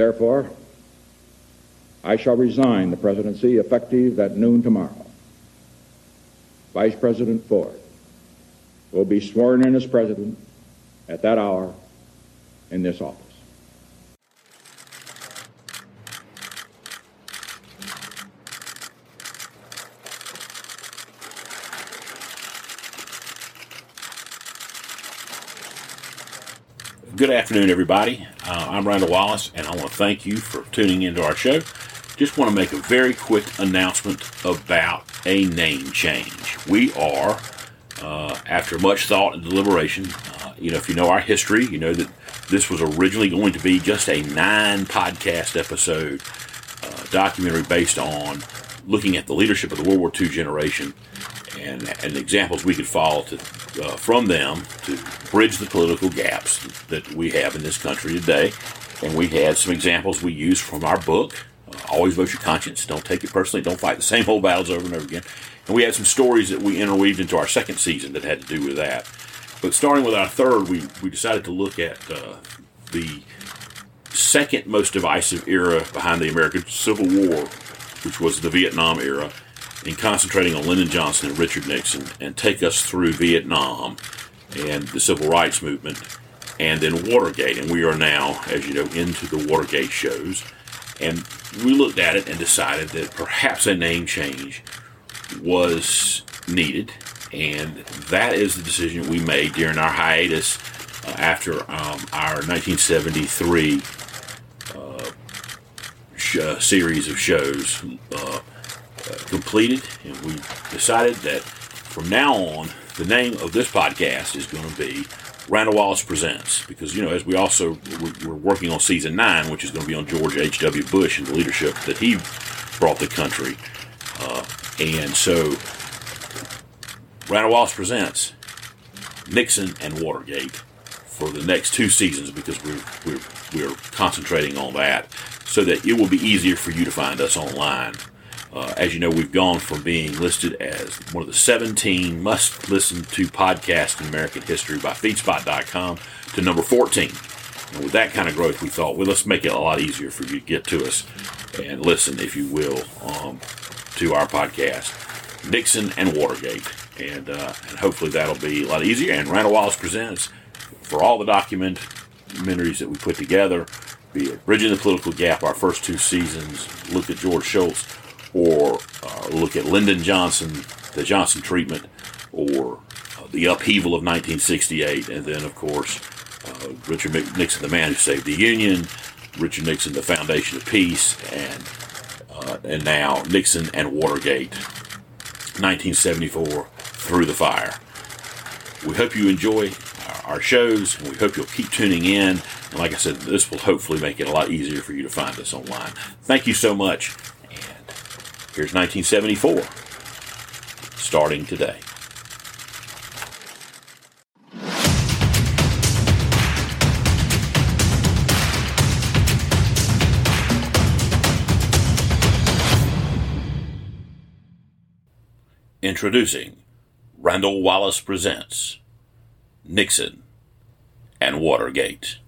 Therefore, I shall resign the presidency effective at noon tomorrow. Vice President Ford will be sworn in as president at that hour in this office. Good afternoon, everybody. Uh, I'm Randall Wallace, and I want to thank you for tuning into our show. Just want to make a very quick announcement about a name change. We are, uh, after much thought and deliberation, uh, you know, if you know our history, you know that this was originally going to be just a nine podcast episode uh, documentary based on looking at the leadership of the World War II generation and, and examples we could follow to, uh, from them to bridge the political gaps that we have in this country today. And we had some examples we used from our book, uh, Always Vote Your Conscience. Don't take it personally. Don't fight the same old battles over and over again. And we had some stories that we interweaved into our second season that had to do with that. But starting with our third, we, we decided to look at uh, the second most divisive era behind the American Civil War, which was the Vietnam era, and concentrating on Lyndon Johnson and Richard Nixon, and take us through Vietnam and the civil rights movement, and then Watergate. And we are now, as you know, into the Watergate shows. And we looked at it and decided that perhaps a name change was needed. And that is the decision we made during our hiatus uh, after um, our 1973 uh, sh- uh, series of shows uh, completed. And we decided that from now on, the name of this podcast is going to be Randall Wallace Presents, because, you know, as we also, we're working on season nine, which is going to be on George H.W. Bush and the leadership that he brought the country. Uh, and so, Randall Wallace Presents Nixon and Watergate for the next two seasons because we're, we're, we're concentrating on that so that it will be easier for you to find us online. Uh, as you know, we've gone from being listed as one of the 17 must listen to podcasts in American history by Feedspot.com to number 14. And with that kind of growth, we thought, well, let's make it a lot easier for you to get to us and listen, if you will, um, to our podcast, Nixon and Watergate. And, uh, and hopefully that'll be a lot easier. And Randall Wallace presents for all the documentaries that we put together, be it Bridging the Political Gap, our first two seasons, look at George Shultz, or uh, look at Lyndon Johnson, the Johnson treatment, or uh, the upheaval of 1968, and then, of course, uh, Richard Nixon, the man who saved the Union, Richard Nixon, the foundation of peace, and uh, and now Nixon and Watergate, 1974 through the fire. We hope you enjoy our shows, and we hope you'll keep tuning in. And like I said, this will hopefully make it a lot easier for you to find us online. Thank you so much. Here's 1974, starting today. Introducing Randall Wallace Presents Nixon and Watergate.